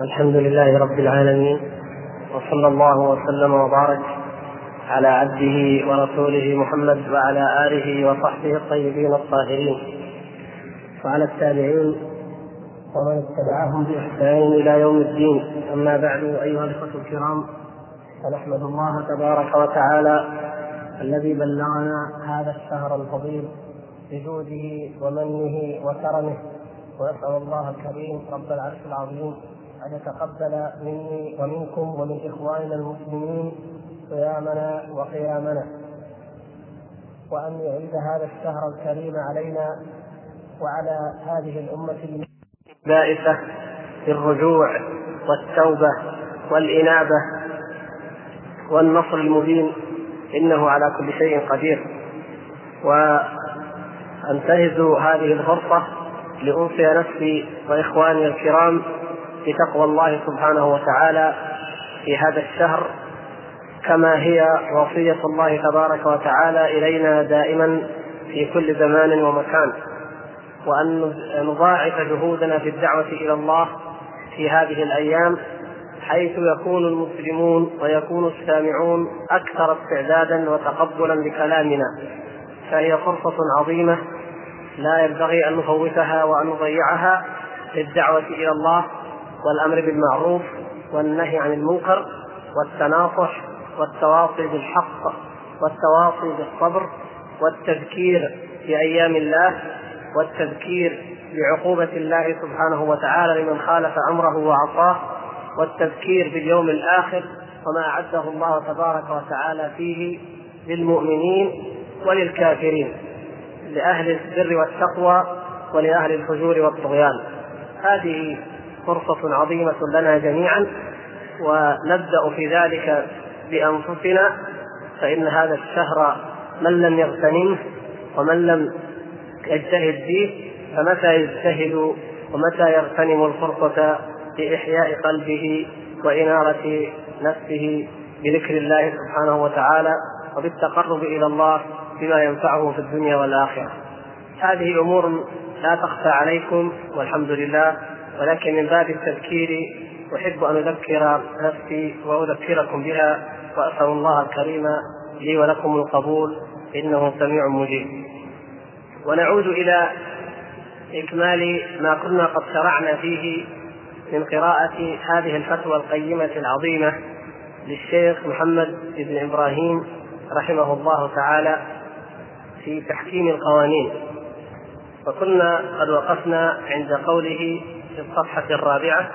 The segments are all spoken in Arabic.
الحمد لله رب العالمين وصلى الله وسلم وبارك على عبده ورسوله محمد وعلى آله وصحبه الطيبين الطاهرين. وعلى التابعين ومن اتبعهم بإحسان إلى يوم الدين. أما بعد أيها الإخوة الكرام فنحمد الله تبارك وتعالى الذي بلغنا هذا الشهر الفضيل بجوده ومنه وكرمه ونسال الله الكريم رب العرش العظيم أن يتقبل مني ومنكم ومن إخواننا المسلمين صيامنا وقيامنا. وأن يعيد هذا الشهر الكريم علينا وعلى هذه الأمة البائسة بالرجوع والتوبة والإنابة والنصر المبين إنه على كل شيء قدير. وأنتهز هذه الفرصة لأوصي نفسي وإخواني الكرام بتقوى الله سبحانه وتعالى في هذا الشهر كما هي وصية الله تبارك وتعالى إلينا دائما في كل زمان ومكان. وأن نضاعف جهودنا في الدعوة إلى الله في هذه الأيام حيث يكون المسلمون ويكون السامعون أكثر استعدادا وتقبلا لكلامنا. فهي فرصة عظيمة لا ينبغي أن نفوتها وأن نضيعها للدعوة إلى الله. والأمر بالمعروف والنهي عن المنكر والتناصح والتواصي بالحق والتواصي بالصبر والتذكير بأيام الله والتذكير بعقوبة الله سبحانه وتعالى لمن خالف أمره وعصاه والتذكير باليوم الآخر وما أعده الله تبارك وتعالى فيه للمؤمنين وللكافرين لأهل البر والتقوى ولأهل الفجور والطغيان. هذه فرصة عظيمة لنا جميعا ونبدأ في ذلك بأنفسنا فإن هذا الشهر من لم يغتنمه ومن لم يجتهد فيه فمتى يجتهد ومتى يغتنم الفرصة بإحياء قلبه وإنارة نفسه بذكر الله سبحانه وتعالى وبالتقرب إلى الله بما ينفعه في الدنيا والآخرة؟ هذه أمور لا تخفى عليكم والحمد لله ولكن من باب التذكير أحب أن أذكر نفسي وأذكركم بها وأسأل الله الكريم لي ولكم القبول إنه سميع مجيب. ونعود إلى إكمال ما كنا قد شرعنا فيه من قراءة هذه الفتوى القيمة العظيمة للشيخ محمد بن إبراهيم رحمه الله تعالى في تحكيم القوانين. وكنا قد وقفنا عند قوله في الصفحة الرابعة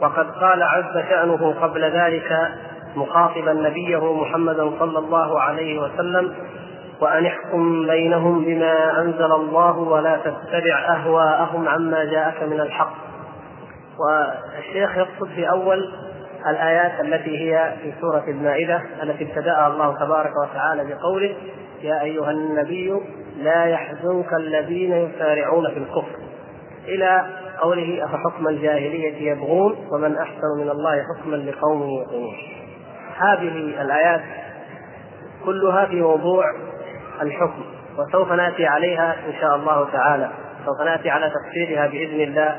وقد قال عز شأنه قبل ذلك مخاطبا نبيه محمدا صلى الله عليه وسلم وأن احكم بينهم بما أنزل الله ولا تتبع أهواءهم عما جاءك من الحق. والشيخ يقصد في أول الآيات التي هي في سورة المائدة التي ابتدأها الله تبارك وتعالى بقوله يا أيها النبي لا يحزنك الذين يسارعون في الكفر. إلى قوله أفحكم الجاهلية يبغون ومن أحسن من الله حكما لقوم يوقنون. هذه الآيات كلها في موضوع الحكم وسوف نأتي عليها إن شاء الله تعالى. سوف نأتي على تفسيرها بإذن الله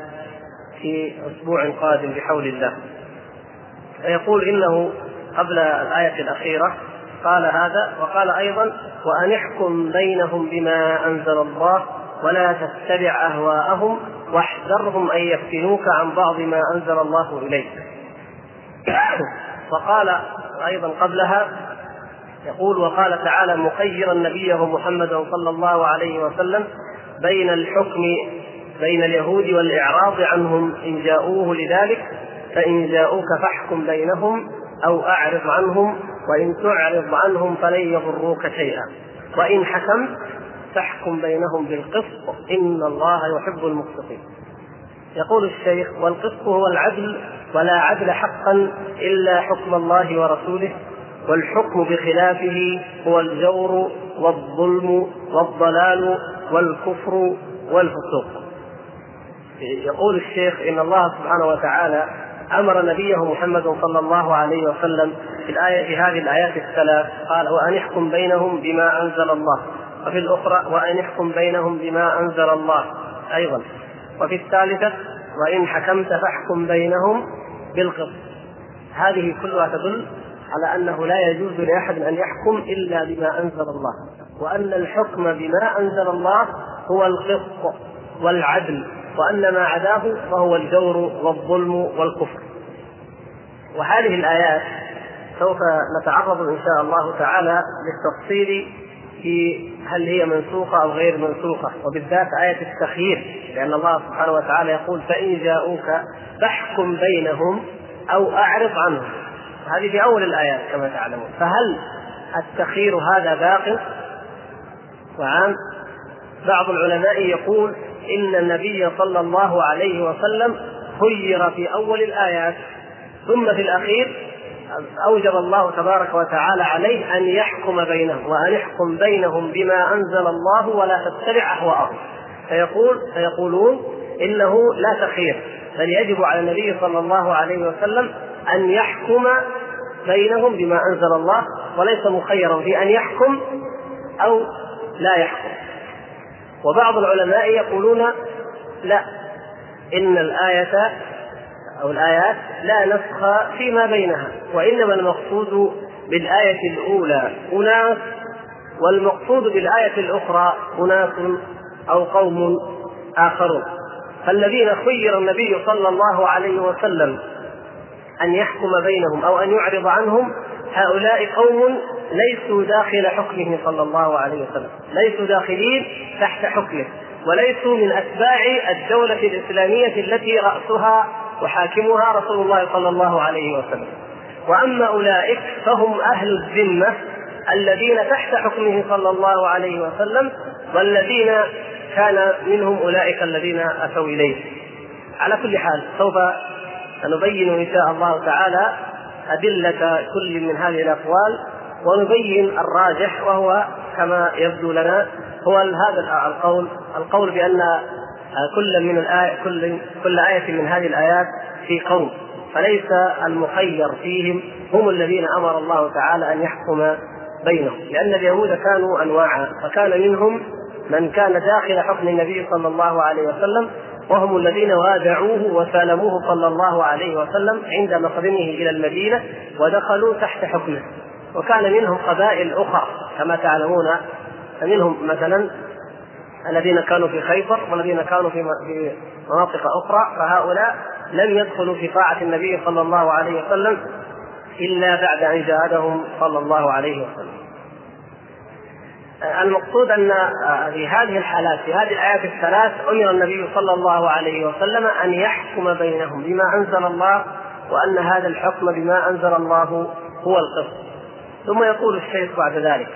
في أسبوع قادم بحول الله. فيقول إنه قبل الآية الأخيرة قال هذا وقال أيضا وأن احكم بينهم بما أنزل الله ولا تتبع أهواءهم واحذرهم أن يفتنوك عن بعض ما أنزل الله إليك. وقال أيضا قبلها يقول وقال تعالى مخيرا نبيه محمدا صلى الله عليه وسلم بين الحكم بين اليهود والإعراض عنهم إن جاءوه لذلك فإن جاءوك فاحكم بينهم أو أعرض عنهم وإن تعرض عنهم فلن يضروك شيئا. وإن حكمت فاحكم بينهم بالقسط إن الله يحب المقسطين. يقول الشيخ والقسط هو العدل ولا عدل حقا إلا حكم الله ورسوله والحكم بخلافه هو الجور والظلم والضلال والكفر والفسوق. يقول الشيخ إن الله سبحانه وتعالى أمر نبيه محمد صلى الله عليه وسلم في الآية في هذه الآيات الثلاث قال وأن يحكم بينهم بما أنزل الله وفي الأخرى وأن يحكم بينهم بما أنزل الله. أيضا. وفي الثالثة وإن حكمت فاحكم بينهم بالقسط. هذه كلها تدل على أنه لا يجوز لأحد أن يحكم إلا بما أنزل الله. وأن الحكم بما أنزل الله هو القسط والعدل وأن ما عداه فهو الجور والظلم والكفر. وهذه الآيات سوف نتعرض إن شاء الله تعالى للتفصيل في هل هي منسوخة أو غير منسوخة وبالذات آية التخيير لأن الله سبحانه وتعالى يقول فإن جاءوك فاحكم بينهم أو أعرض عنهم. هذه في أول الآيات كما تعلمون. فهل التخيير هذا باق؟ وعام بعض العلماء يقول إن النبي صلى الله عليه وسلم خير في أول الآيات ثم في الأخير أوجب الله تبارك وتعالى عليه أن يحكم بينهم وأن يحكم بينهم بما أنزل الله ولا تتبع أهواءهم. فيقول فيقولون إنه لا تخير بل يجب على النبي صلى الله عليه وسلم أن يحكم بينهم بما أنزل الله وليس مخيرا في أن يحكم أو لا يحكم. وبعض العلماء يقولون لا إن الآية أو الآيات لا نسخ فيما بينها وإنما المقصود بالآية الأولى. أناس والمقصود بالآية الأخرى أناس أو قوم آخرون. فالذين خير النبي صلى الله عليه وسلم أن يحكم بينهم أو أن يعرض عنهم هؤلاء قوم ليسوا داخل حكمه صلى الله عليه وسلم. ليسوا داخلين تحت حكمه وليسوا من أتباع الدولة الإسلامية التي رأسها وحاكمها رسول الله صلى الله عليه وسلم. وأما أولئك فهم أهل الذمة الذين تحت حكمه صلى الله عليه وسلم والذين كان منهم أولئك الذين أتوا إليه. على كل حال سوف سنبين إن شاء الله تعالى أدلة كل من هذه الأقوال ونبين الراجح وهو كما يبدو لنا هو هذا القول القول بأن كل من الآية كل كل آية من هذه الآيات في قوم. فليس المخير فيهم هم الذين أمر الله تعالى أن يحكم بينهم. لأن اليهود كانوا أنواعا فكان منهم من كان داخل حكم النبي صلى الله عليه وسلم وهم الذين وادعوه وسالموه صلى الله عليه وسلم عند مقدمه إلى المدينة ودخلوا تحت حكمه. وكان منهم قبائل أخرى كما تعلمون فمنهم مثلا الذين كانوا في خيبر والذين كانوا في مناطق أخرى فهؤلاء لم يدخلوا في طاعة النبي صلى الله عليه وسلم إلا بعد أن جاهدهم صلى الله عليه وسلم. المقصود أن في هذه الحالات في هذه الآيات الثلاث أمر النبي صلى الله عليه وسلم أن يحكم بينهم بما أنزل الله وأن هذا الحكم بما أنزل الله هو القسط. ثم يقول الشيخ بعد ذلك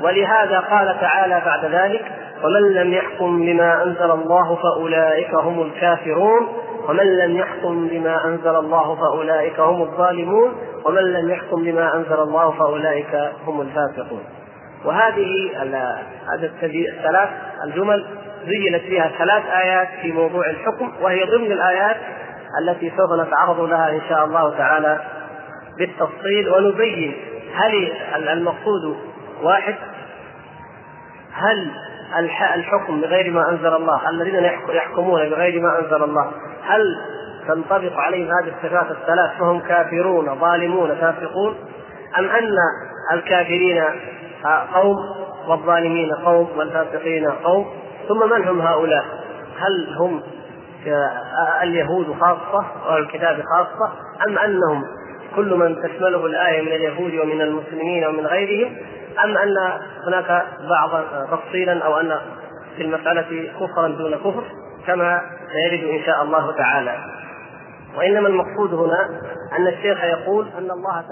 ولهذا قال تعالى بعد ذلك ومن لم يحكم بما أنزل الله فأولئك هم الكافرون. ومن لم يحكم بما أنزل الله فأولئك هم الظالمون. ومن لم يحكم بما أنزل الله فأولئك هم الفاسقون. وهذه هذا الثلاث الجمل زينت فيها ثلاث آيات في موضوع الحكم وهي ضمن الآيات التي سوف نتعرض لها إن شاء الله تعالى بالتفصيل. ونبين هل المقصود واحد هل الحكم بغير ما أنزل الله الذين يحكمون بغير ما أنزل الله هل تنطبق عليهم هذه الصفات الثلاث فهم كافرون ظالمون فاسقون؟ أم أن الكافرين قوم والظالمين قوم والفاسقين قوم؟ ثم من هم هؤلاء؟ هل هم اليهود خاصة والكتاب خاصة؟ أم أنهم كل من تشمله الآية من اليهود ومن المسلمين ومن غيرهم أم أن هناك بعض تفصيلا أو أن في المسألة كفرا دون كفر؟ كما سيرد إن شاء الله تعالى. وإنما المقصود هنا أن الشيخ يقول أن الله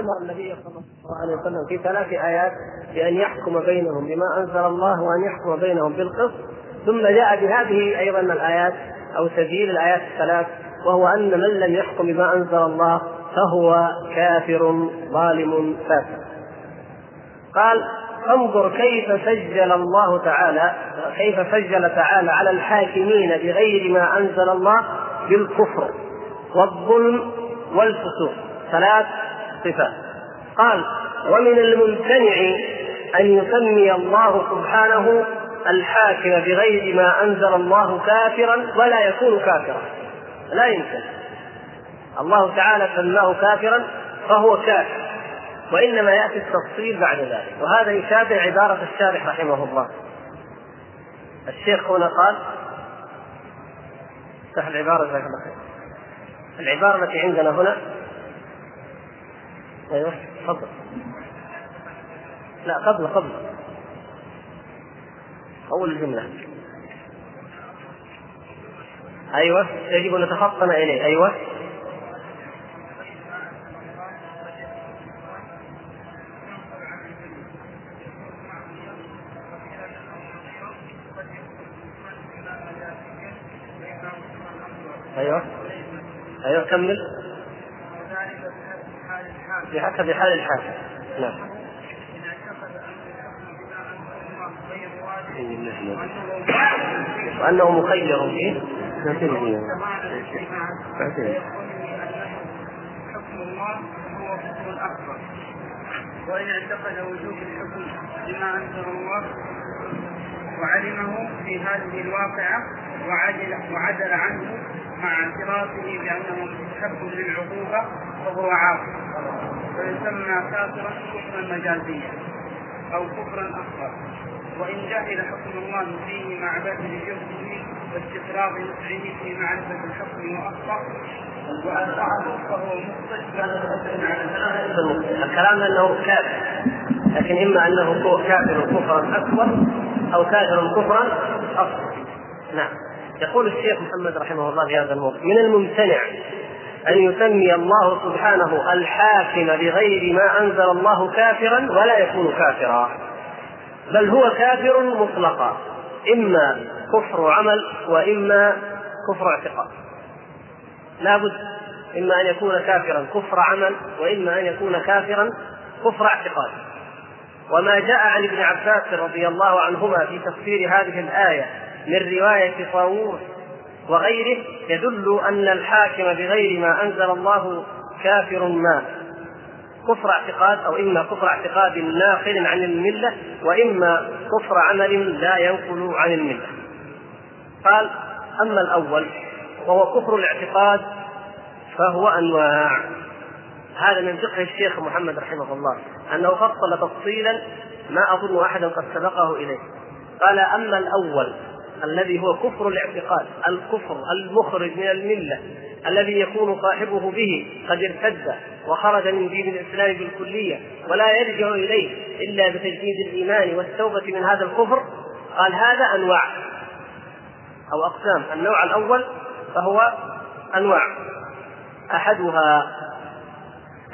أمر النبي صلى الله عليه وسلم في ثلاث آيات بأن يحكم بينهم بما أنزل الله وأن يحكم بينهم بالقسط. ثم جاء بهذه أيضا الآيات أو سبيل الآيات الثلاث وهو أن من لم يحكم بما أنزل الله فهو كافر ظالم فاسق. قال انظر كيف سجل الله تعالى كيف سجل تعالى على الحاكمين بغير ما أنزل الله بالكفر والظلم والفسوق. ثلاث صفات. قال ومن الممتنع أن يسمي الله سبحانه الحاكم بغير ما أنزل الله كافرا ولا يكون كافرا. لا يمكن. الله تعالى سماه كافرا فهو كافر وإنما يأتي التفصيل بعد ذلك. وهذا يشابه عبارة الشارح رحمه الله. الشيخ هنا قال افتح العبارة جزاك الله خير. العبارة التي عندنا هنا أيوه تفضل. لا قبل قبل. أول الجملة. أيوه يجب أن نتفطن أيوه أيوه أيوه كمل بحسب حال الحاكم نعم. وأنه مخير فيه. حكم الله هو كفر أكبر وإن اعتقد وجوب الحكم بما أنزل الله وعلمه في هذه الواقعة وعدل وعدل عنه مع اعترافه بأنه مستحب للعقوبة فهو عاقل. فيسمى كافرا كفرا مجازيا أو كفرا أكبر وإن جهل حكم الله فيه مع بذل جهده واستفراغ نفعه في معرفة الحكم وأخطأ الكلام أنه كافر لكن إما أنه كافر كفرا أكبر أو كافر كفرا؟ أصغر نعم. يقول الشيخ محمد رحمه الله في هذا الموضوع من الممتنع أن يسمي الله سبحانه الحاكم بغير ما أنزل الله كافرا ولا يكون كافرا. بل هو كافر مطلقا. إما كفر عمل وإما كفر اعتقاد. لا بد إما أن يكون كافرا كفر عمل وإما أن يكون كافرا كفر اعتقاد. وما جاء عن ابن عباس رضي الله عنهما في تفسير هذه الآية من رواية طاووس وغيره يدل أن الحاكم بغير ما أنزل الله كافر ما كفر اعتقاد أو إما كفر اعتقاد ناقل عن الملة وإما كفر عمل لا ينقل عن الملة. قال أما الأول وهو كفر الاعتقاد فهو أنواع هذا من فقه الشيخ محمد رحمه الله أنه فصل تفصيلا ما أظن احدا قد سبقه إليه. قال أما الأول الذي هو كفر الاعتقاد الكفر المخرج من الملة الذي يكون صاحبه به قد ارتد وخرج من دين الإسلام بالكلية ولا يرجع إليه إلا بتجديد الإيمان والتوبة من هذا الكفر قال هذا أنواع أو أقسام. النوع الأول فهو أنواع. أحدها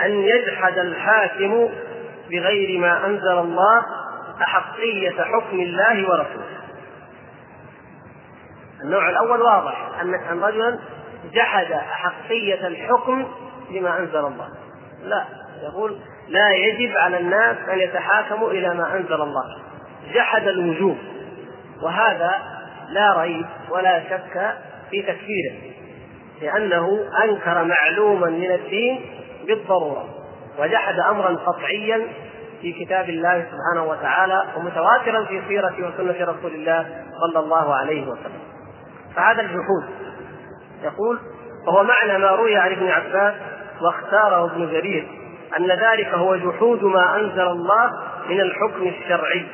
أن يجحد الحاكم بغير ما أنزل الله أحقية حكم الله ورسوله. النوع الأول واضح أن رجلا جحد أحقية الحكم بما أنزل الله. لا يقول لا يجب على الناس أن يتحاكموا إلى ما أنزل الله. جحد الوجوب وهذا لا ريب ولا شك في تكفيره لأنه أنكر معلوما من الدين بالضرورة وجحد أمرا قطعيا في كتاب الله سبحانه وتعالى ومتواترا في سيرة وسنة رسول الله صلى الله عليه وسلم. فهذا الجحود يقول وهو معنى ما روي عن ابن عباس واختاره ابن جرير أن ذلك هو جحود ما أنزل الله من الحكم الشرعي.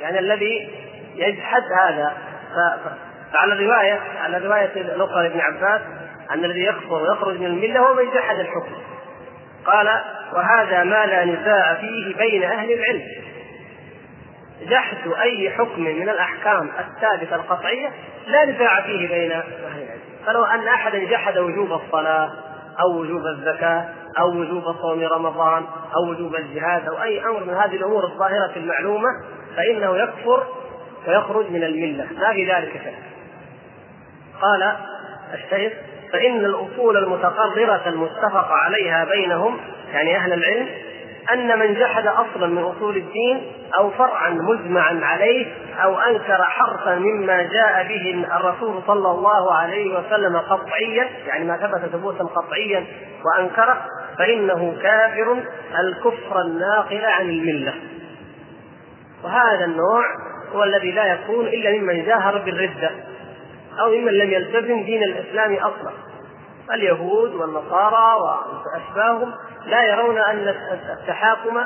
يعني الذي يجحد هذا. فعلى الرواية على الرواية الأخرى لابن عباس أن الذي يكفر ويخرج من الملة هو من جحد الحكم. قال وهذا ما لا نزاع فيه بين أهل العلم. جحد أي حكم من الأحكام الثابتة القطعية لا نزاع فيه بين أهل العلم. فلو أن أحدا جحد وجوب الصلاة أو وجوب الزكاة أو وجوب صوم رمضان أو وجوب الجهاد أو أي أمر من هذه الأمور الظاهرة المعلومة فإنه يكفر ويخرج من الملة. ما في ذلك شيء قال الشيخ فإن الأصول المتقررة المتفق عليها بينهم يعني أهل العلم أن من جحد أصلا من أصول الدين أو فرعا مجمعا عليه أو أنكر حرفا مما جاء به الرسول صلى الله عليه وسلم قطعيا يعني ما ثبت ثبوتا قطعيا وأنكره فإنه كافر الكفر الناقل عن الملة. وهذا النوع هو الذي لا يكون إلا ممن جاهر بالردة. أو ممن لم يلتزم دين الإسلام أصلا. اليهود والنصارى وأشباههم لا يرون أن التحاكم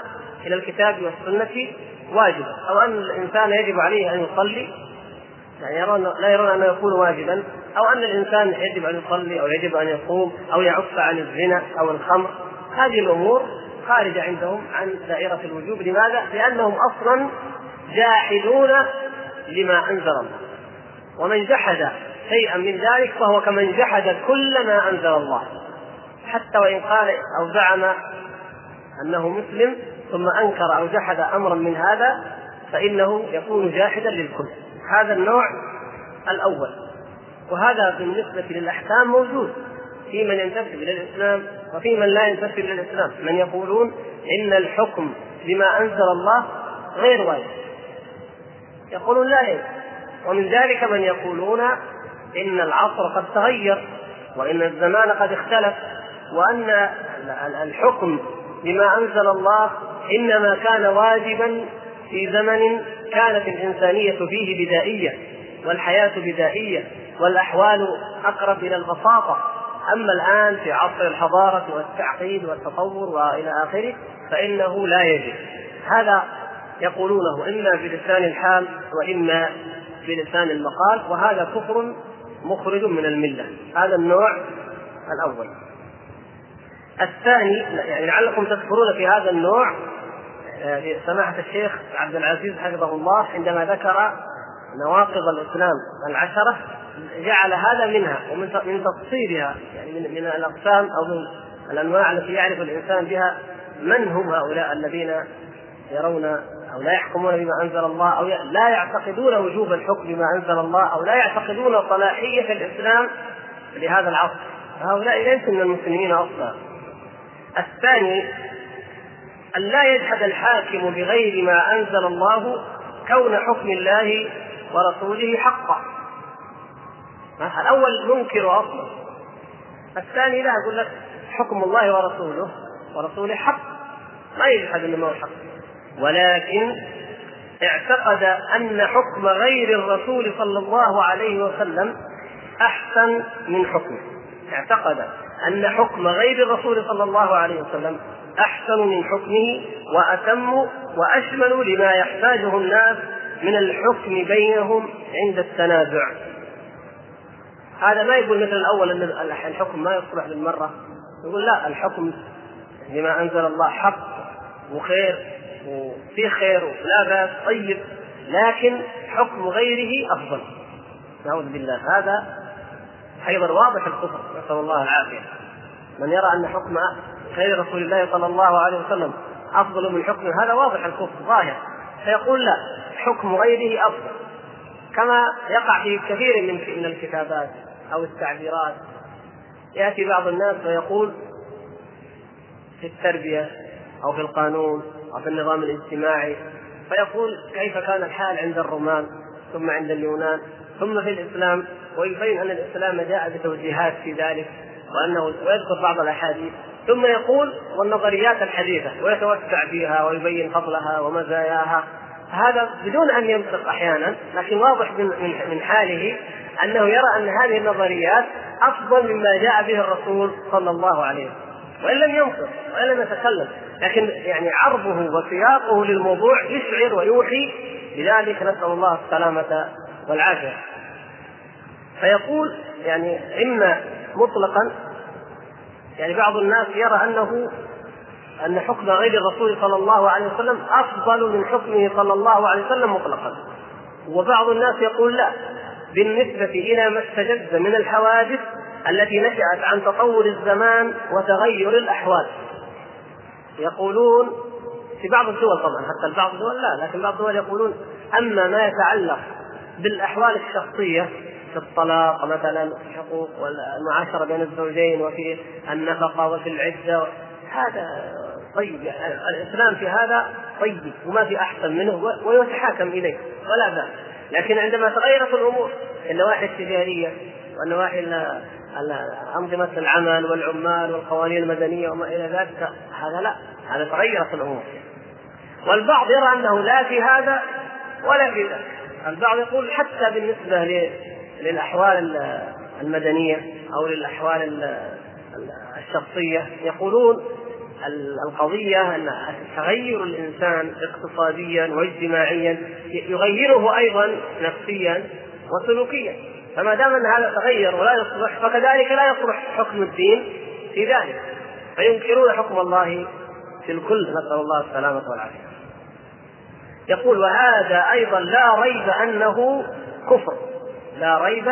إلى الكتاب والسنة واجب أو أن الإنسان يجب عليه أن يصلي. يعني يرون لا يرون أنه يكون واجبا أو أن الإنسان يجب أن يصلي أو يجب أن يصوم أو يعف عن الزنا أو الخمر. هذه الأمور خارجة عندهم عن دائرة الوجوب. لماذا؟ لأنهم أصلا جاحدون لما أنزل الله. ومن جحد شيئا من ذلك فهو كمن جحد كل ما أنزل الله. حتى وإن قال أو زعم أنه مسلم ثم أنكر أو جحد أمرا من هذا فإنه يكون جاحدا للكل. هذا النوع الأول. وهذا بالنسبة للأحكام موجود. في من ينتسب إلى الإسلام وفي من لا ينتسب إلى الإسلام. من يقولون إن الحكم بما أنزل الله غير واجب. يقولون لا يجب ومن ذلك من يقولون إن العصر قد تغير وإن الزمان قد اختلف وأن الحكم بما أنزل الله إنما كان واجبا في زمن كانت الإنسانية فيه بدائية والحياة بدائية والأحوال أقرب إلى البساطة. أما الآن في عصر الحضارة والتعقيد والتطور وإلى آخره فإنه لا يجب هذا يقولونه إما بلسان الحال وإما بلسان المقال وهذا كفر مخرج من الملة. هذا النوع الأول. الثاني يعني لعلكم تذكرون في هذا النوع آه، سماحة الشيخ عبد العزيز حفظه الله عندما ذكر نواقض الإسلام العشرة جعل هذا منها ومن من تفصيلها يعني من, من الأقسام أو من الأنواع التي يعرف الإنسان بها من هم هؤلاء الذين يرون أو لا يحكمون بما أنزل الله أو لا يعتقدون وجوب الحكم بما أنزل الله أو لا يعتقدون صلاحية الإسلام لهذا العصر. هؤلاء ليسوا من المسلمين أصلا. الثاني أن لا يجحد الحاكم بغير ما أنزل الله كون حكم الله ورسوله حقا. الأول منكر أصلا. الثاني لا يقول لك حكم الله ورسوله ورسوله حق. ما يجحد أنه هو حق. ولكن اعتقد أن حكم غير الرسول صلى الله عليه وسلم أحسن من حكمه. اعتقد أن حكم غير الرسول صلى الله عليه وسلم أحسن من حكمه وأتم وأشمل لما يحتاجه الناس من الحكم بينهم عند التنازع. هذا ما يقول مثل الأول أن الحكم ما يصلح للمرة. يقول لا الحكم بما أنزل الله حق وخير. وفي خير ولا بأس طيب لكن حكم غيره أفضل. نعوذ بالله. هذا أيضا واضح الكفر نسأل الله العافية. من يرى أن حكم غير رسول الله صلى الله عليه وسلم أفضل من حكم هذا واضح الكفر ظاهر. فيقول لا حكم غيره أفضل. كما يقع في كثير من من الكتابات أو التعبيرات. يأتي بعض الناس ويقول في التربية أو في القانون أو في النظام الاجتماعي فيقول كيف كان الحال عند الرومان ثم عند اليونان ثم في الإسلام ويبين أن الإسلام جاء بتوجيهات في ذلك وأنه ويذكر بعض الأحاديث. ثم يقول والنظريات الحديثة ويتوسع فيها ويبين فضلها ومزاياها. هذا بدون أن ينطق أحيانا لكن واضح من حاله أنه يرى أن هذه النظريات أفضل مما جاء به الرسول صلى الله عليه وسلم. وإن لم ينطق وإن لم يتكلم لكن يعني عرضه وسياقه للموضوع يشعر ويوحي لذلك نسأل الله السلامة والعافية. فيقول يعني إما مطلقا يعني بعض الناس يرى أنه أن حكم غير الرسول صلى الله عليه وسلم أفضل من حكمه صلى الله عليه وسلم مطلقا. وبعض الناس يقول لا بالنسبة إلى ما استجد من الحوادث التي نشأت عن تطور الزمان وتغير الأحوال. يقولون في بعض الدول طبعا حتى بعض الدول لا لكن بعض الدول يقولون أما ما يتعلق بالأحوال الشخصية في الطلاق مثلا حقوق والمعاشرة بين الزوجين وفي النفقة وفي العدة هذا طيب يعني الإسلام في هذا طيب وما في أحسن منه ويتحاكم إليه ولا بأس. لكن عندما تغيرت الأمور النواحي التجارية والنواحي أنظمة العمل والعمال والقوانين المدنية وما إلى ذلك هذا لا هذا تغيرت الأمور. والبعض يرى أنه لا في هذا ولا في ذاك. البعض يقول حتى بالنسبة للأحوال المدنية أو للأحوال الشخصية يقولون القضية أن تغير الإنسان اقتصاديا واجتماعيا يغيره أيضا نفسيا وسلوكيا. فما دام أن هذا تغير ولا يصلح فكذلك لا يصلح حكم الدين في ذلك. فينكرون حكم الله في الكل نسأل الله السلامة والعافية. يقول وهذا أيضا لا ريب أنه كفر. لا ريب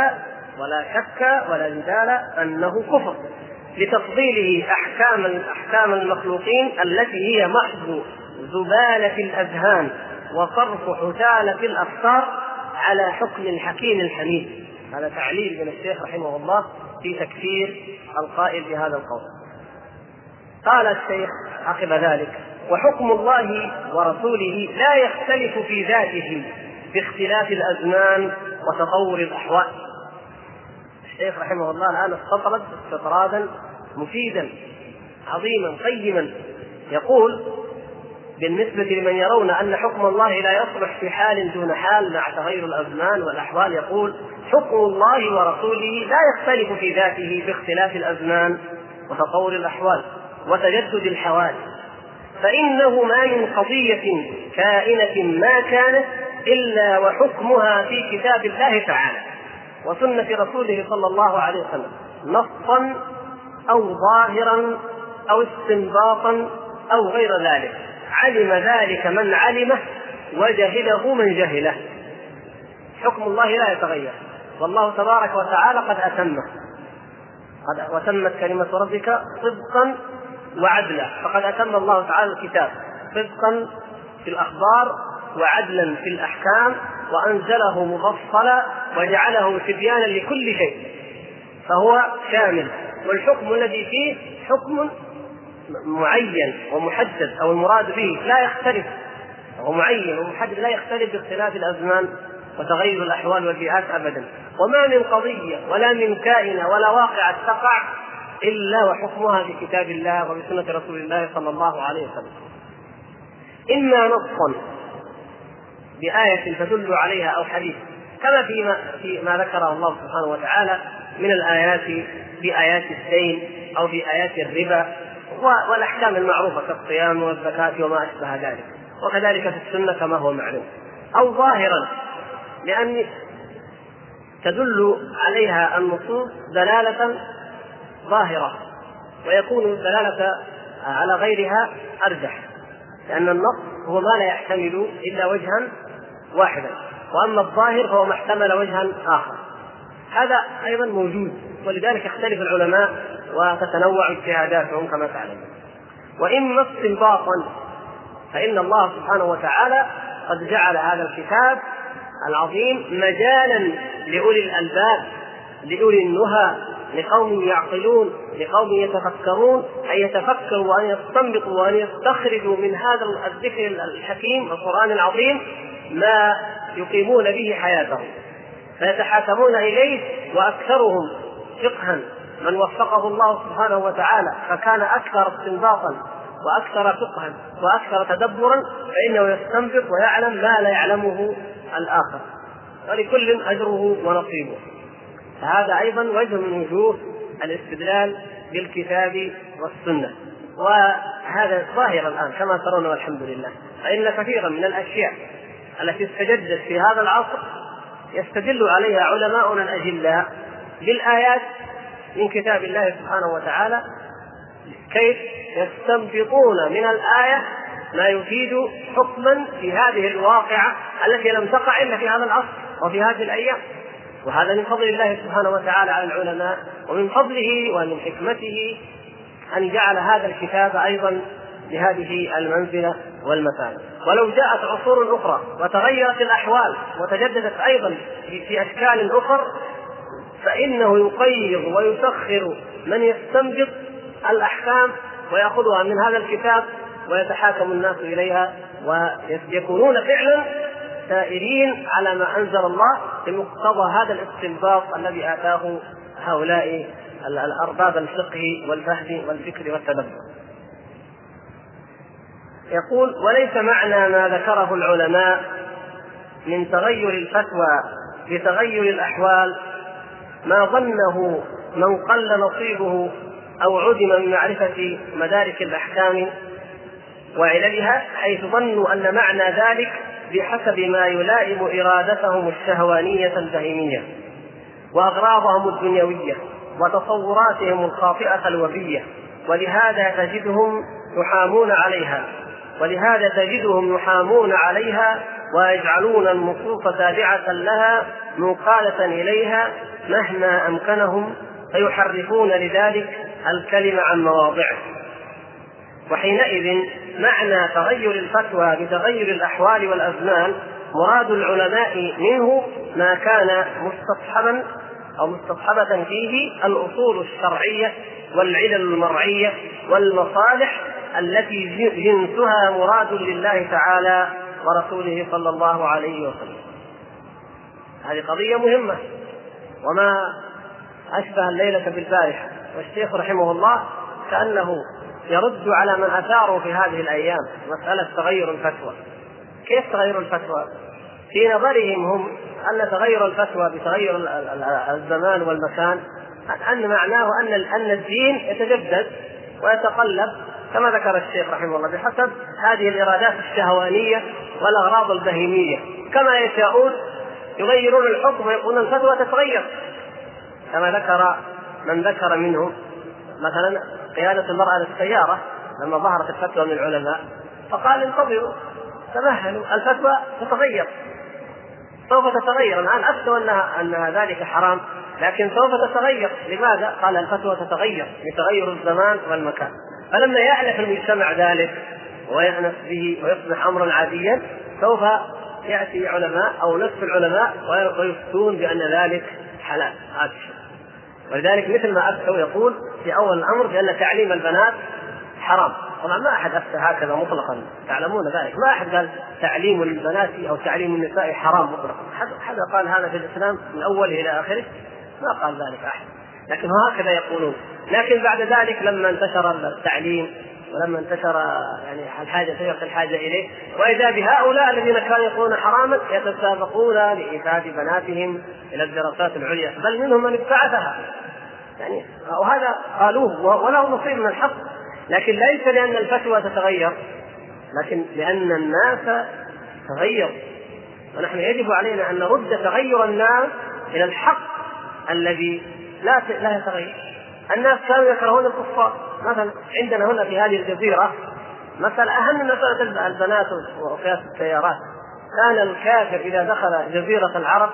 ولا شك ولا جدال أنه كفر. لتفضيله أحكام أحكام المخلوقين التي هي محض زبالة الأذهان وصرف حثاله الافكار على حكم الحكيم الحميد. هذا تعليل من الشيخ رحمه الله في تكفير القائل بهذا القول. قال الشيخ عقب ذلك وحكم الله ورسوله لا يختلف في ذاته باختلاف الأزمان وتطور الأحوال. الشيخ رحمه الله الآن استطرد استطرادا مفيدا عظيما قيما. يقول بالنسبة لمن يرون أن حكم الله لا يصلح في حال دون حال مع تغير الأزمان والأحوال يقول حكم الله ورسوله لا يختلف في ذاته باختلاف الأزمان وتطور الأحوال وتجدد الحوادث. فإنه ما من قضية كائنة ما كانت إلا وحكمها في كتاب الله تعالى وسنة رسوله صلى الله عليه وسلم نصا أو ظاهرا أو استنباطا أو غير ذلك. علم ذلك من علمه وجهله من جهله. حكم الله لا يتغير. والله تبارك وتعالى قد أتمه. قد وتمت كلمة ربك صدقا وعدلا. فقد أتم الله تعالى الكتاب. صدقا في الأخبار وعدلا في الأحكام وأنزله مفصلا وجعله تبيانا لكل شيء. فهو شامل. والحكم الذي فيه حكم معين ومحدد أو المراد به لا يختلف. هو معين ومحدد لا يختلف باختلاف الأزمان وتغير الأحوال والبيئات ابدا. وما من قضية ولا من كائنة ولا واقعة تقع إلا وحكمها في كتاب الله وبسنة رسول الله صلى الله عليه وسلم. إما نصا بآية تدل عليها أو حديث كما فيما في ما ذكره الله سبحانه وتعالى من الآيات في آيات الدين أو في آيات الربا والأحكام المعروفة كالصيام والزكاة وما أشبه ذلك. وكذلك في السنة كما هو معلوم. أو ظاهرا لأن تدل عليها النصوص دلالة ظاهرة ويكون الدلالة على غيرها أرجح. لأن النص هو ما لا يحتمل إلا وجها واحدا وأما الظاهر فهو ما احتمل وجها آخر. هذا أيضا موجود ولذلك يختلف العلماء وتتنوع اجتهاداتهم كما تعلمون. وإما استنباطا فإن الله سبحانه وتعالى قد جعل هذا الكتاب العظيم مجالا لأولي الألباب لأولي النهى لقوم يعقلون لقوم يتفكرون أن يتفكروا وأن يستنبطوا وأن يستخرجوا من هذا الذكر الحكيم القرآن العظيم ما يقيمون به حياتهم. فيتحاكمون إليه وأكثرهم فقها. من وفقه الله سبحانه وتعالى فكان أكثر استنباطا وأكثر فقها وأكثر تدبرا فإنه يستنبط ويعلم ما لا يعلمه الآخر. ولكل أجره ونصيبه. فهذا أيضا وجه من وجوه الاستدلال بالكتاب والسنة. وهذا ظاهر الآن كما ترون والحمد لله. فإن كثيرا من الأشياء التي استجدت في هذا العصر يستدل عليها علماؤنا الأجلاء بالآيات من كتاب الله سبحانه وتعالى كيف يستنبطون من الآية ما يفيد حكما في هذه الواقعة التي لم تقع إلا في هذا العصر وفي هذه الأيام. وهذا من فضل الله سبحانه وتعالى على العلماء ومن فضله ومن حكمته أن جعل هذا الكتاب أيضا بهذه المنزلة والمكانة ولو جاءت عصور أخرى وتغيرت الأحوال وتجددت أيضا في أشكال أخرى فإنه يقيض ويسخر من يستنبط الأحكام ويأخذها من هذا الكتاب ويتحاكم الناس إليها ويكونون فعلا سائرين على ما أنزل الله بمقتضى هذا الاستنباط الذي آتاه هؤلاء الأرباب الفقه والفهم والفكر والتدبر. يقول وليس معنى ما ذكره العلماء من تغير الفتوى بتغير الأحوال ما ظنه من قل نصيبه أو عدم من معرفة مدارك الأحكام وعللها حيث ظنوا أن معنى ذلك بحسب ما يلائم إرادتهم الشهوانية البهيمية وأغراضهم الدنيوية وتصوراتهم الخاطئة الوبية ولهذا تجدهم يحامون عليها ولهذا تجدهم يحامون عليها ويجعلون النصوص تابعة لها منقالة إليها مهما أمكنهم فيحرفون لذلك الكلمة عن مواضعه. وحينئذ معنى تغير الفتوى بتغير الأحوال والأزمان مراد العلماء منه ما كان مستصحبا أو مستصحبة فيه الأصول الشرعية والعلل المرعية والمصالح التي جنسها مراد لله تعالى ورسوله صلى الله عليه وسلم. هذه قضية مهمة. وما أشبه الليلة بالبارحة. والشيخ رحمه الله كأنه يرد على من أثاروا في هذه الأيام مسألة تغير الفتوى. كيف تغير الفتوى؟ في نظرهم هم أن تغير الفتوى بتغير الزمان والمكان أن معناه أن أن الدين يتجدد ويتقلب كما ذكر الشيخ رحمه الله بحسب هذه الإرادات الشهوانية والأغراض البهيمية. كما يشاءون يغيرون الحكم ويقولون الفتوى تتغير. كما ذكر من ذكر منهم مثلا قيادة المرأة للسيارة لما ظهرت الفتوى من العلماء فقال انتظروا تمهلوا الفتوى تتغير. سوف تتغير. الآن أفتوا أنها أن ذلك حرام لكن سوف تتغير. لماذا؟ قال الفتوى تتغير بتغير الزمان والمكان. فلما يعرف المجتمع ذلك ويأنس به ويصبح أمرا عاديا سوف يأتي علماء أو نصف العلماء ويفتون بأن ذلك حلال هذا ولذلك مثل ما أفتوا يقول في أول الأمر بأن تعليم البنات حرام. طبعا ما أحد أفتى هكذا مطلقا تعلمون ذلك. ما أحد قال تعليم البنات أو تعليم النساء حرام مطلقا. حدا قال هذا في الإسلام من أوله إلى آخره ما قال ذلك أحد. لكن هكذا يقولون. لكن بعد ذلك لما انتشر التعليم ولما انتشر يعني الحاجة سيرت الحاجة إليه وإذا بهؤلاء الذين كانوا يقولون حراما يتسابقون لايفاد بناتهم إلى الدراسات العليا بل منهم من ابتعثها يعني وهذا قالوه وله نصيب من الحق. لكن ليس لأن الفتوى تتغير لكن لأن الناس تغيروا. ونحن يجب علينا أن نرد تغير الناس إلى الحق الذي لا لا يتغير. الناس كانوا يكرهون الكفار. مثلا عندنا هنا في هذه الجزيرة مثلا أهم مسألة البنات وقياس السيارات. كان الكافر إذا دخل جزيرة العرب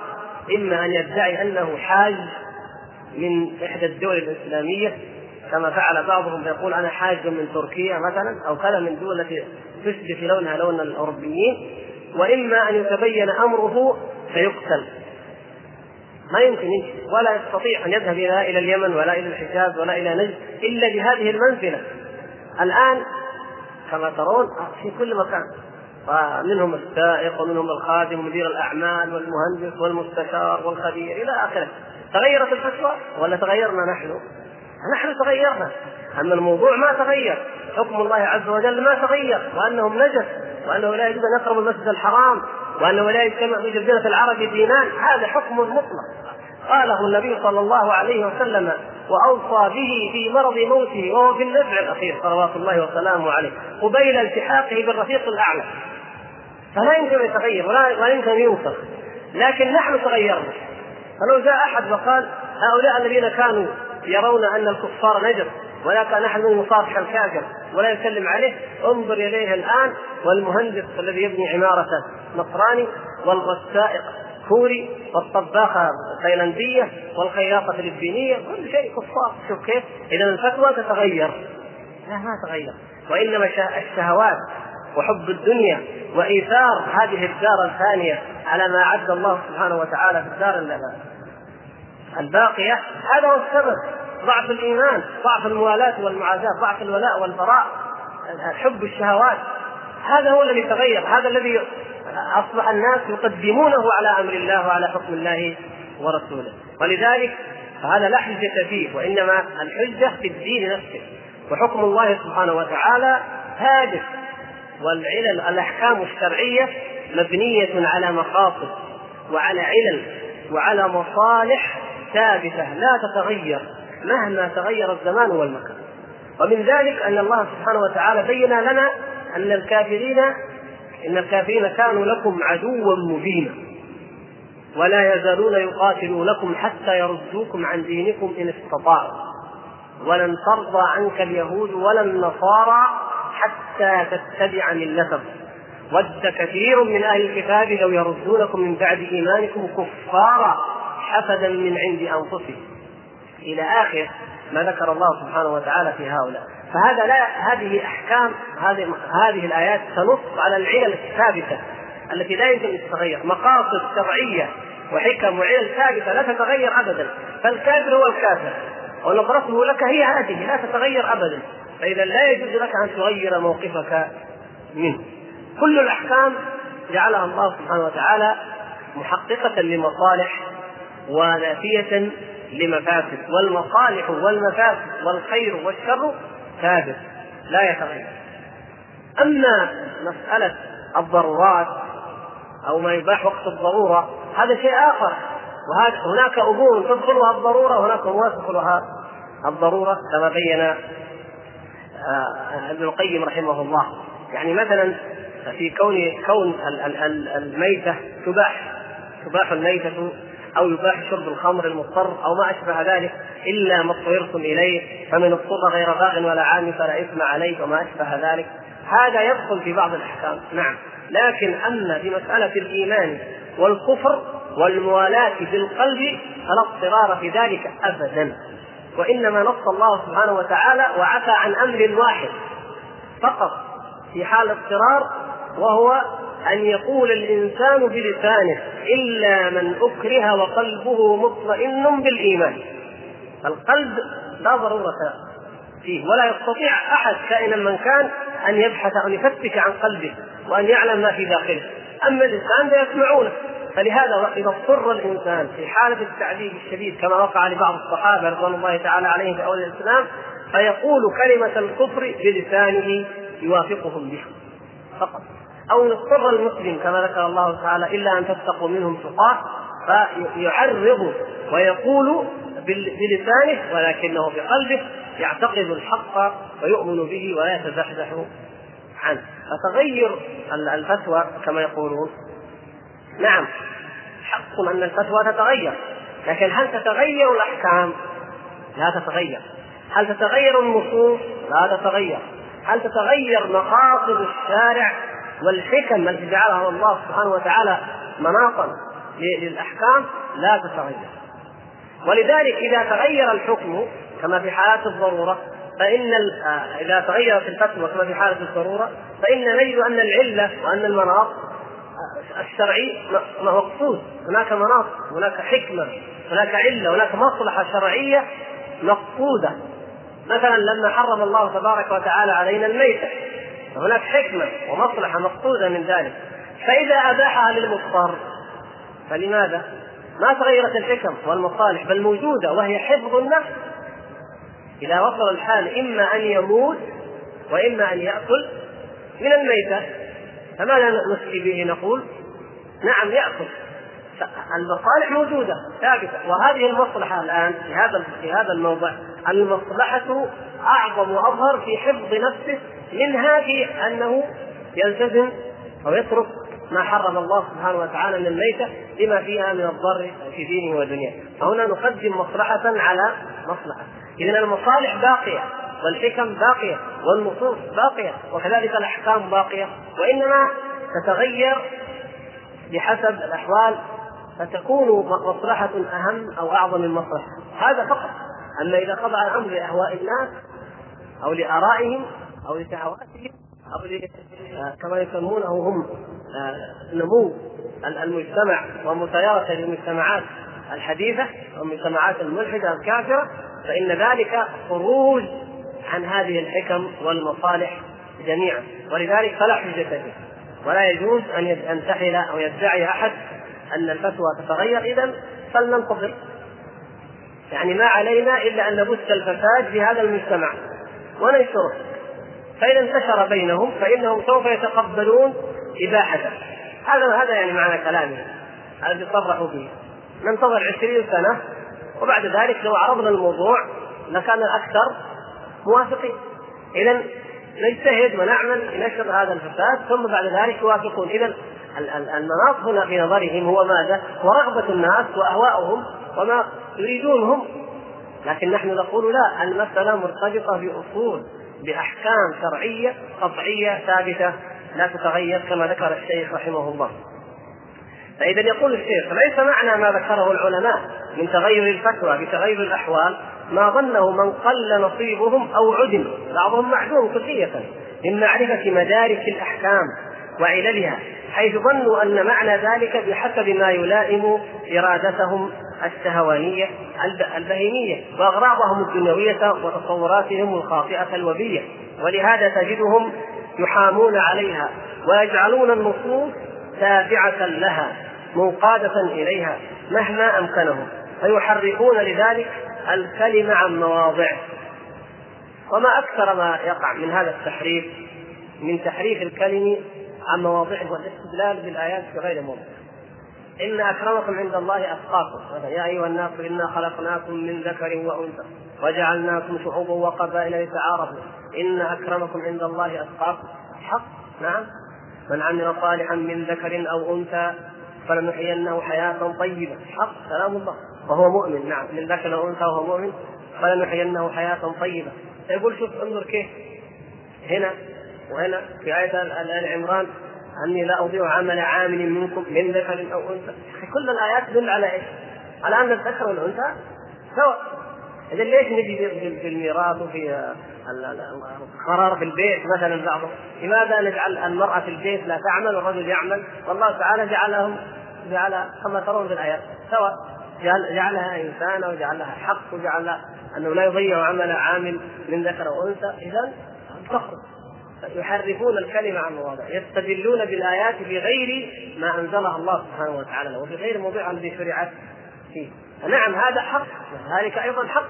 إما أن يدعي أنه حاج من إحدى الدول الإسلامية كما فعل بعضهم يقول أنا حاج من تركيا مثلا أو كذا من الدول التي تشبه لونها لون الأوروبيين وإما أن يتبين أمره فيقتل. ما يمكن يمشي ولا يستطيع أن يذهب إلى إلى اليمن ولا إلى الحجاز ولا إلى نجد إلا بهذه المنزلة. الآن كما ترون في كل مكان. ومنهم السائق ومنهم الخادم ومدير الأعمال والمهندس والمستشار والخبير إلى آخره. تغيرت الفتوى ولا تغيرنا نحن؟ نحن تغيرنا. أما الموضوع ما تغير. حكم الله عز وجل ما تغير. وأنهم نجس. وأنه لا يجوز أن يقرب المسجد الحرام. وأنه لا يجتمع في جزيرة العرب دينان. هذا حكم مطلق. قاله النبي صلى الله عليه وسلم وأوصى به في مرض موته وهو في النفع الأخير صلوات الله وسلامه عليه قبيل التحاقه بالرفيق الأعلى. فلا يمكن أن يتغير ولا يمكن أن ينسخ لكن نحن تغيرنا. فلو جاء أحد وقال هؤلاء الذين كانوا يرون أن الكفار نجس ولا كان يصافح الكافر ولا يسلم عليه انظر إليه الآن والمهندس الذي يبني عمارته نصراني والسائق كوري والطباخة تايلانديه والخياطة فلبينيه كل شيء كفار. شوف كيف؟ اذا الفتوى تتغير. لا ما تغير. وإنما الشهوات وحب الدنيا وإيثار هذه الدار الثانية على ما اعد الله سبحانه وتعالى في الدار الباقية هذا هو السبب. ضعف الإيمان ضعف الموالاه والمعاداة ضعف الولاء والبراء حب الشهوات. هذا هو الذي تغير هذا الذي أصبح الناس يقدمونه على أمر الله وعلى حكم الله ورسوله. ولذلك هذا لا حجة فيه وإنما الحجة في الدين نفسه. وحكم الله سبحانه وتعالى هادف والعلل الأحكام الشرعية مبنية على مقاصد وعلى علل وعلى مصالح ثابتة لا تتغير مهما تغير الزمان والمكان. ومن ذلك أن الله سبحانه وتعالى بين لنا أن الكافرين إن الكافرين كانوا لكم عدوا مبينا ولا يزالون يقاتلونكم حتى يردوكم عن دينكم إن استطاعوا. ولن ترضى عنك اليهود ولا النصارى حتى تتبع ملتهم. ود كثير من أهل الكتاب لو يردونكم من بعد إيمانكم كفارا حسدا من عند أنفسهم. إلى آخر ما ذكر الله سبحانه وتعالى في هؤلاء. فهذا لا هذه أحكام هذه هذه الآيات تنص على العلل الثابتة التي لا يمكن أن تتغير. مقاصد شرعية وحكم وعلل ثابتة لا تتغير ابدا. فالكافر هو الكافر. ونظرته لك هي هذه لا تتغير ابدا. فإذا لا يجوز لك أن تغير موقفك منه. كل الأحكام جعلها الله سبحانه وتعالى محققة لمصالح ونافية لمفاسد. والمصالح والمفاسد والخير والشر ثابت لا يتغير. أما مسألة الضرورات أو ما يباح وقت الضرورة هذا شيء آخر. وهذا هناك أمور تدخلها الضرورة وهناك أمور تدخلها الضرورة كما بين آه، ابن القيم رحمه الله. يعني مثلا في كون كون الميتة تباح تباح الميتة أو يباح شرب الخمر المضطر أو ما أشبه ذلك إلا ما اضطررتم إليه فمن اضطر غير باغ ولا عام فلا إثم عليه وما أشبه ذلك. هذا يدخل في بعض الأحكام نعم. لكن أما في مسألة الإيمان والكفر والموالاة في القلب فلا اضطرار في ذلك أبدا. وإنما نص الله سبحانه وتعالى وعفى عن أمر واحد فقط في حال اضطرار وهو أن يقول الإنسان بلسانه إلا من أكره وقلبه مطمئن بالإيمان. القلب لا ضرورة فيه ولا يستطيع أحد كائنا من كان أن يبحث أو يفتش عن قلبه وأن يعلم ما في داخله. أما الإنسان فيسمعونه. فلهذا إذا اضطر الإنسان في حالة التعذيب الشديد كما وقع لبعض الصحابة رضوان الله تعالى عليهم في أول الإسلام فيقول كلمة الكفر بلسانه يوافقهم بها. فقط. أو يضطر المسلم كما ذكر الله تعالى إلا أن تتقوا منهم تقاه فيعرض ويقول بلسانه ولكنه بقلبه يعتقد الحق ويؤمن به ولا يتزحزح عنه. فتغير الفتوى كما يقولون. نعم حق أن الفتوى تتغير لكن هل تتغير الأحكام؟ لا تتغير. هل تتغير النصوص؟ لا تتغير. هل تتغير مقاصد الشارع؟ والحكم التي جعلها الله سبحانه وتعالى مناطا للأحكام؟ لا تتغير. ولذلك إذا تغير الحكم كما في حالات الضرورة فإن آه، إذا تغيرت الفتوى كما في حالة الضرورة فإن نجد أن العلة وأن المناط الشرعي مقصود. هناك مناط هناك حكمة هناك علة هناك مصلحة شرعية مقصودة. مثلا لما حرم الله تبارك وتعالى علينا الميتة. هناك حكمة ومصلحة مقصودة من ذلك. فإذا أباحها للمضطر فلماذا؟ ما تغيرت الحكم والمصالح بل موجودة وهي حفظ النفس. إذا وصل الحال إما أن يموت وإما أن يأكل من الميتة فماذا نسقي به نقول؟ نعم يأكل. المصالح موجودة ثابتة. وهذه المصلحة الآن في هذا في هذا الموضع المصلحة أعظم وأظهر في حفظ نفسه منها في أنه يلتزم أو يترك ما حرم الله سبحانه وتعالى من الميتة لما فيها من الضر في دينه ودنياه. فهنا نقدم مصلحة على مصلحة. إذا المصالح باقية والحكم باقية والنصوص باقية وكذلك الأحكام باقية وإنما تتغير بحسب الأحوال فتكون مصلحة أهم أو أعظم من مصلحة. هذا فقط. أما إذا خضع الأمر لأهواء الناس أو لآرائهم أو لشهواتهم أو كما يسمونه هم آه، نمو المجتمع ومسايرة للمجتمعات الحديثة والمجتمعات الملحدة الكافرة فإن ذلك خروج عن هذه الحكم والمصالح جميعا. ولذلك فلا حجة فيه. ولا يجوز أن ينتحل أو يدعي أحد أن الفتوى تتغير. إذا فلننتظر. يعني ما علينا إلا أن نبث الفساد في هذا المجتمع. وننشره. فإذا انتشر بينهم فإنهم سوف يتقبلون إباحته. هذا هذا يعني معنى كلامي. هذا صرحوا به. ننتظر عشرين سنة وبعد ذلك لو عرضنا الموضوع لكان الأكثر موافقين. إذا نجتهد ونعمل لنشر هذا الفساد ثم بعد ذلك يوافقون. إذا المناط هنا في نظرهم هو ماذا؟ هو رغبة الناس وأهواؤهم وما يريدون هم لكن نحن نقول لا المسألة مرتبطة بأصول. بأحكام شرعية قطعية ثابتة لا تتغير كما ذكر الشيخ رحمه الله. فإذا يقول الشيخ ليس معنى ما ذكره العلماء من تغير الفتوى بتغير الأحوال ما ظنه من قل نصيبهم أو عدم. بعضهم معدوم كلية من معرفة مدارك الأحكام وعللها حيث ظنوا أن معنى ذلك بحسب ما يلائم إرادتهم الشهوانية البهيمية وأغراضهم الدنيوية وتصوراتهم الخاطئة الوبية. ولهذا تجدهم يحامون عليها ويجعلون النصوص تابعة لها منقادة إليها مهما أمكنهم فيحرفون لذلك الكلمة عن مواضعه. وما أكثر ما يقع من هذا التحريف من تحريف الكلم عن مواضعه والاستدلال بالآيات بغير موضع. إن أكرمكم عند الله أتقاكم. يا أيها الناس إنا خلقناكم من ذكر وأنثى وجعلناكم شعوبا وقبائل لتعارفوا. إن أكرمكم عند الله أتقاكم. حق نعم. من عمل صالحا من ذكر أو أنثى فلنحيينه حياة طيبة. حق كلام الله. وهو مؤمن نعم. من ذكر أو أنثى وهو مؤمن فلنحيينه حياة طيبة. يقول شوف انظر كيف. هنا وهنا في آية آل عمران أني لا أضيع عمل عامل منكم من ذكر أو أنثى. كل الآيات تدل على إيش؟ على أن الذكر والأنثى سواء. إذا ليش نجي في الميراث وفي القرار في البيت مثلا بعضهم؟ لماذا نجعل المرأة في البيت لا تعمل والرجل يعمل؟ والله تعالى جعلهم جعل كما ترون في الآيات. سواء جعل جعلها إنسانة وجعل لها حق وجعل أنه لا يضيع عمل عامل من ذكر أو أنثى. إذا تخرج يحرفون الكلمة عن مواضع يستدلون بالآيات بغير ما أنزلها الله سبحانه وتعالى وبغير موضوع الذي شرعت فيه. نعم هذا حق وذلك أيضا حق.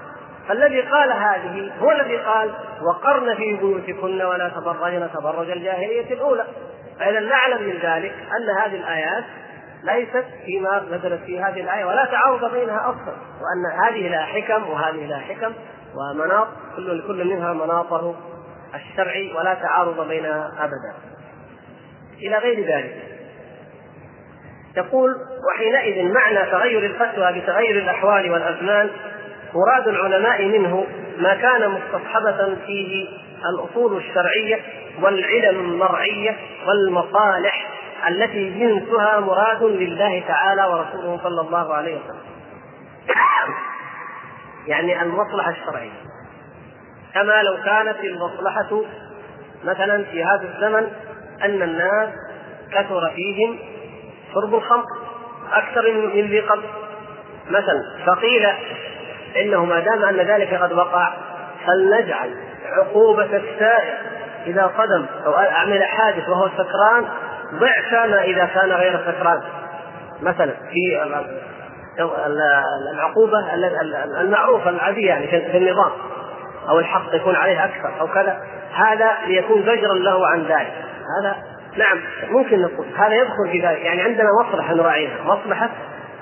فالذي قال هذه هو الذي قال وقرن في بيوتكن ولا تبرجن تبرج الجاهلية الأولى. فإذا نعلم من ذلك أن هذه الآيات ليست فيما نزلت في هذه الآية ولا تعارض بينها أصلا وأن هذه لها حكم وهذه لها حكم ومناط كل كل منها مناطه الشرعي ولا تعارض بينها أبدا. إلى غير ذلك. يقول وحينئذ معنى تغير الفتوى بتغير الأحوال والأزمان مراد العلماء منه ما كان مستصحبة فيه الأصول الشرعية والعلل المرعية والمصالح التي جنسها مراد لله تعالى ورسوله صلى الله عليه وسلم. يعني المصلحة الشرعية. كما لو كانت المصلحة مثلا في هذا الزمن أن الناس كثر فيهم شرب الخمر أكثر من ذي قبل. مثلا فقيل إنه ما دام أن ذلك قد وقع فلنجعل عقوبة السائر إذا صدم أو عمل حادث وهو سكران ضعف ما إذا كان غير سكران. مثلا في العقوبة المعروفة العادية يعني في النظام. أو الحق يكون عليه أكثر أو كذا. هذا ليكون زجرا له عن ذلك. هذا نعم ممكن نقول هذا يدخل في ذلك. يعني عندنا مصلحة نراعيها. مصلحة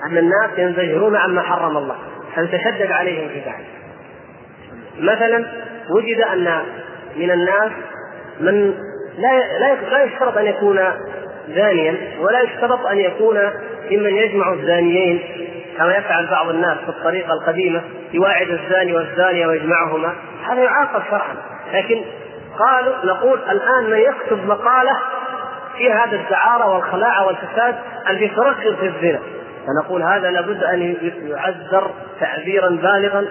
أن الناس ينزجرون عما حرم الله. فنتشدد عليهم في ذلك. مثلا وجد أن من الناس من لا لا يشترط أن يكون زانيا ولا يشترط أن يكون ممن يجمع الزانيين. كما يفعل بعض الناس في الطريقة القديمة يواعد الزاني والزانية ويجمعهما. هذا يعاقب شرعا. لكن قالوا نقول الآن من يكتب مقالة في هذا الدعاره والخلاعة والفساد الذي تركز في الزنا. فنقول هذا لابد أن يعذر تعذيرا بالغا.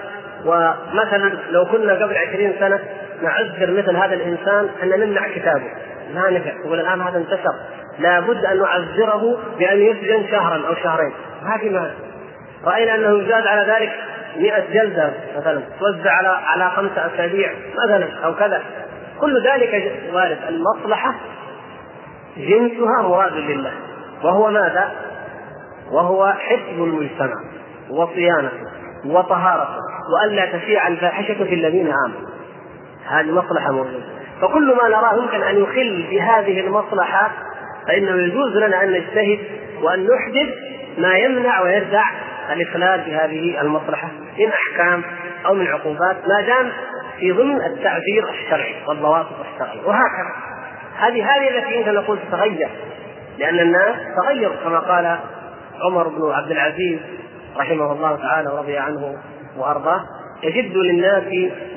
ومثلا لو كنا قبل عشرين سنة نعذر مثل هذا الإنسان أن نمنع كتابه. ما نفع. يقول الآن هذا انتشر. لابد أن نعذره بأن يسجن شهرا أو شهرين. ما في رأينا أنه يزاد على ذلك مئة جلدة مثلا توزع على على خمسة أسابيع مثلا أو كذا. كل ذلك وارد المصلحة جنسها مراد لله وهو ماذا؟ وهو حفظ المجتمع وصيانته وطهارته وألا تشيع الفاحشة في الذين آمنوا. هذه مصلحة موجودة. فكل ما نراه يمكن أن يخل بهذه المصلحة فإنه يجوز لنا أن نجتهد وأن نحدث ما يمنع ويردع الإخلال بهذه المصلحة من أحكام أو من عقوبات ما دام في ضمن التعبير الشرعي والضوابط الشرعية. وهكذا. هذه هذه التي يمكن نقول تتغير لأن الناس تغيروا كما قال عمر بن عبد العزيز رحمه الله تعالى ورضي عنه وأرضاه. يجد للناس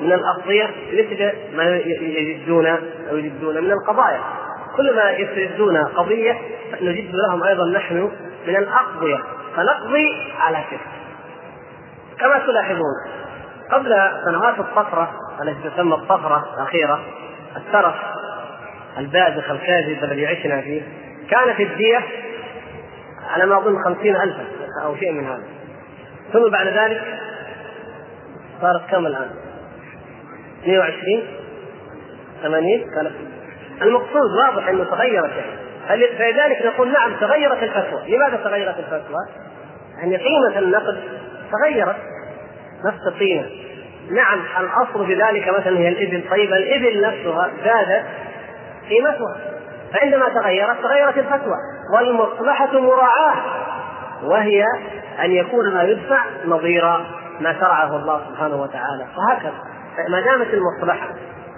من الأقضية مثل ما يجدون أو يجدون من القضايا. كل ما يستجدون قضية نجد لهم أيضا نحن من الأقضية. فنقضي على تلك كما تلاحظون قبل سنوات الطفرة التي تسمى الطفرة الأخيرة الترف البازخ الكاذب الذي عشنا فيه كانت الدية على ما أظن خمسين ألفا أو شيء من هذا. ثم بعد ذلك صارت كم الآن؟ 120 80 كانت المقصود واضح إنه تغيرت يعني فلذلك نقول نعم تغيرت الفتوى، لماذا تغيرت الفتوى؟ يعني قيمة النقد تغيرت نفس القيمة. نعم الأصل في ذلك مثلا هي الإبل. طيب الإبل نفسها زادت قيمتها. فعندما تغيرت تغيرت الفتوى. والمصلحة مراعاة. وهي أن يكون ما يدفع نظير ما شرعه الله سبحانه وتعالى. وهكذا ما دامت المصلحة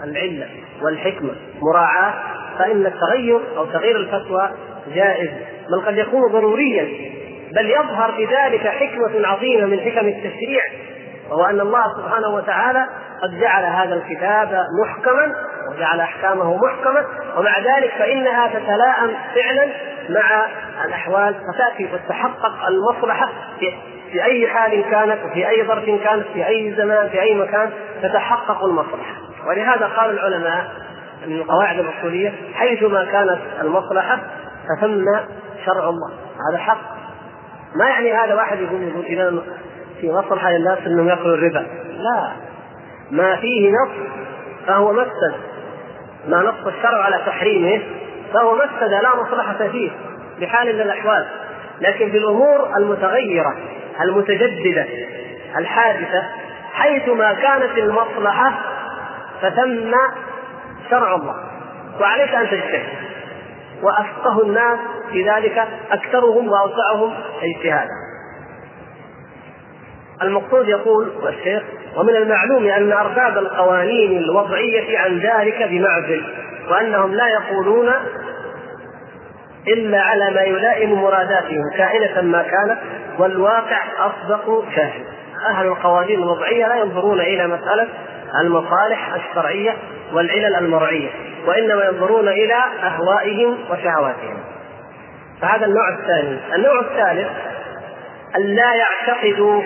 العلة والحكمة مراعاة فإن التغير أو تغيير الفتوى جائز. بل قد يكون ضروريا بل يظهر بذلك حكمة عظيمة من حكم التشريع وهو أن الله سبحانه وتعالى قد جعل هذا الكتاب محكما وجعل أحكامه محكمة ومع ذلك فإنها تتلائم فعلا مع الأحوال فتأتي وتتحقق المصلحة في, أي حال كانت وفي أي ظرف كانت في أي زمان في أي مكان تتحقق المصلحة. ولهذا قال العلماء من القواعد الأصولية حيثما كانت المصلحة فثم شرع الله. هذا حق. ما يعني هذا واحد يقول يقول إذا في مصلحة للناس أنهم يأكلوا الربا. لا. ما فيه نص فهو مفسد. ما نص الشرع على تحريمه فهو مفسد لا مصلحة فيه بحال من الأحوال. لكن في الأمور المتغيرة المتجددة الحادثة حيثما كانت المصلحة فثم شرع الله. وعليك أن تجتهد. وأفقه الناس في ذلك أكثرهم وأوسعهم. اجتهادا المقصود يقول الشيخ ومن المعلوم أن أرباب القوانين الوضعية عن ذلك بمعزل وأنهم لا يقولون إلا على ما يلائم مراداتهم كائنة ما كانت والواقع أصدق شاهد أهل القوانين الوضعية لا ينظرون إلى مسألة المصالح الشرعية والعلل المرعية وإنما ينظرون إلى أهوائهم وشهواتهم. فهذا النوع الثاني النوع الثالث أن لا يعتقدوا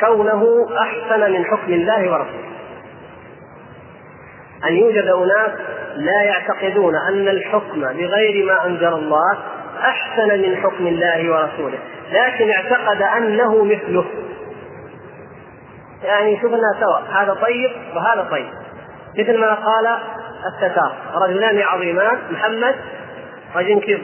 كونه أحسن من حكم الله ورسوله. أن يوجد أناس لا يعتقدون أن الحكم بغير ما أنزل الله أحسن من حكم الله ورسوله لكن اعتقد أنه مثله. يعني شفنا سوا هذا طيب وهذا طيب. مثل ما قال التتار رجلان عظيمان محمد وجنكيز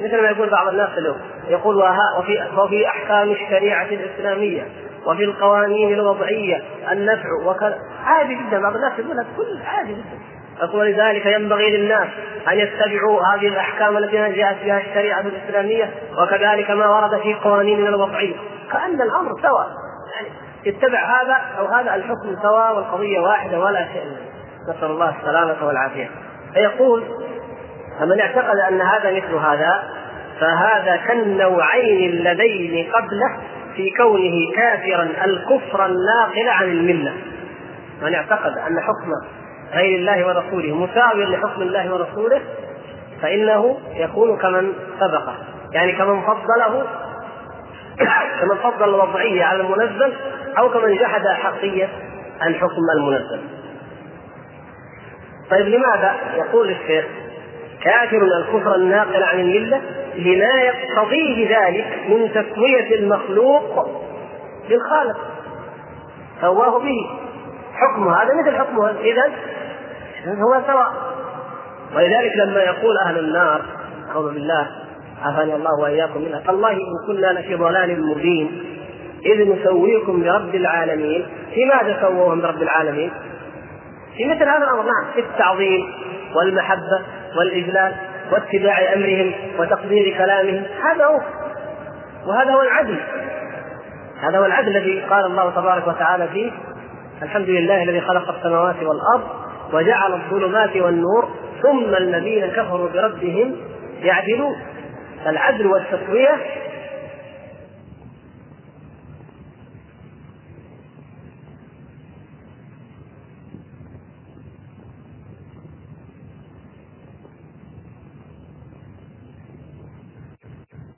مثل ما يقول بعض الناس اليوم يقول وفي وفي أحكام الشريعة الإسلامية وفي القوانين الوضعية النفع وكذا. عادي جدا بعض الناس يقول كل عادي جدا. يقول لذلك ينبغي للناس أن يتبعوا هذه الأحكام التي جاءت بها الشريعة الإسلامية وكذلك ما ورد في قوانيننا الوضعية. كأن الأمر سواء يعني يتبع هذا أو هذا الحكم سواء والقضية واحدة ولا شيء. نسأل الله السلامة والعافية. فيقول فمن اعتقد أن هذا مثل هذا فهذا كالنوعين اللذين قبله في كونه كافرا الكفر الناقل عن الملة. من اعتقد أن حكم غير الله ورسوله مساويا لحكم الله ورسوله فإنه يكون كمن سبقه. يعني كمن فضله كمن فضل الوضعية على المنزل أو كمن جحد حقية الحكم المنزل. طيب لماذا يقول الشيخ كافر الكفر الناقل عن الملة لما يقتضيه ذلك من تسوية المخلوق بالخالق؟ سواه به. حكمه هذا مثل حكمه اذا هو سواء. ولذلك لما يقول أهل النار أعوذ بالله عافاني الله وإياكم منها تالله إن كنا لفي ضلال مبين إذ نسويكم برب العالمين. في ماذا سووهم برب العالمين؟ في مثل هذا الأمر نعم في التعظيم والمحبة والاجلال واتباع أمرهم وتقدير كلامهم. هذا هو وهذا هو العدل. هذا هو العدل الذي قال الله تبارك وتعالى فيه الحمد لله الذي خلق السماوات والأرض وجعل الظلمات والنور ثم الذين كفروا بربهم يعدلون. العدل والتسويه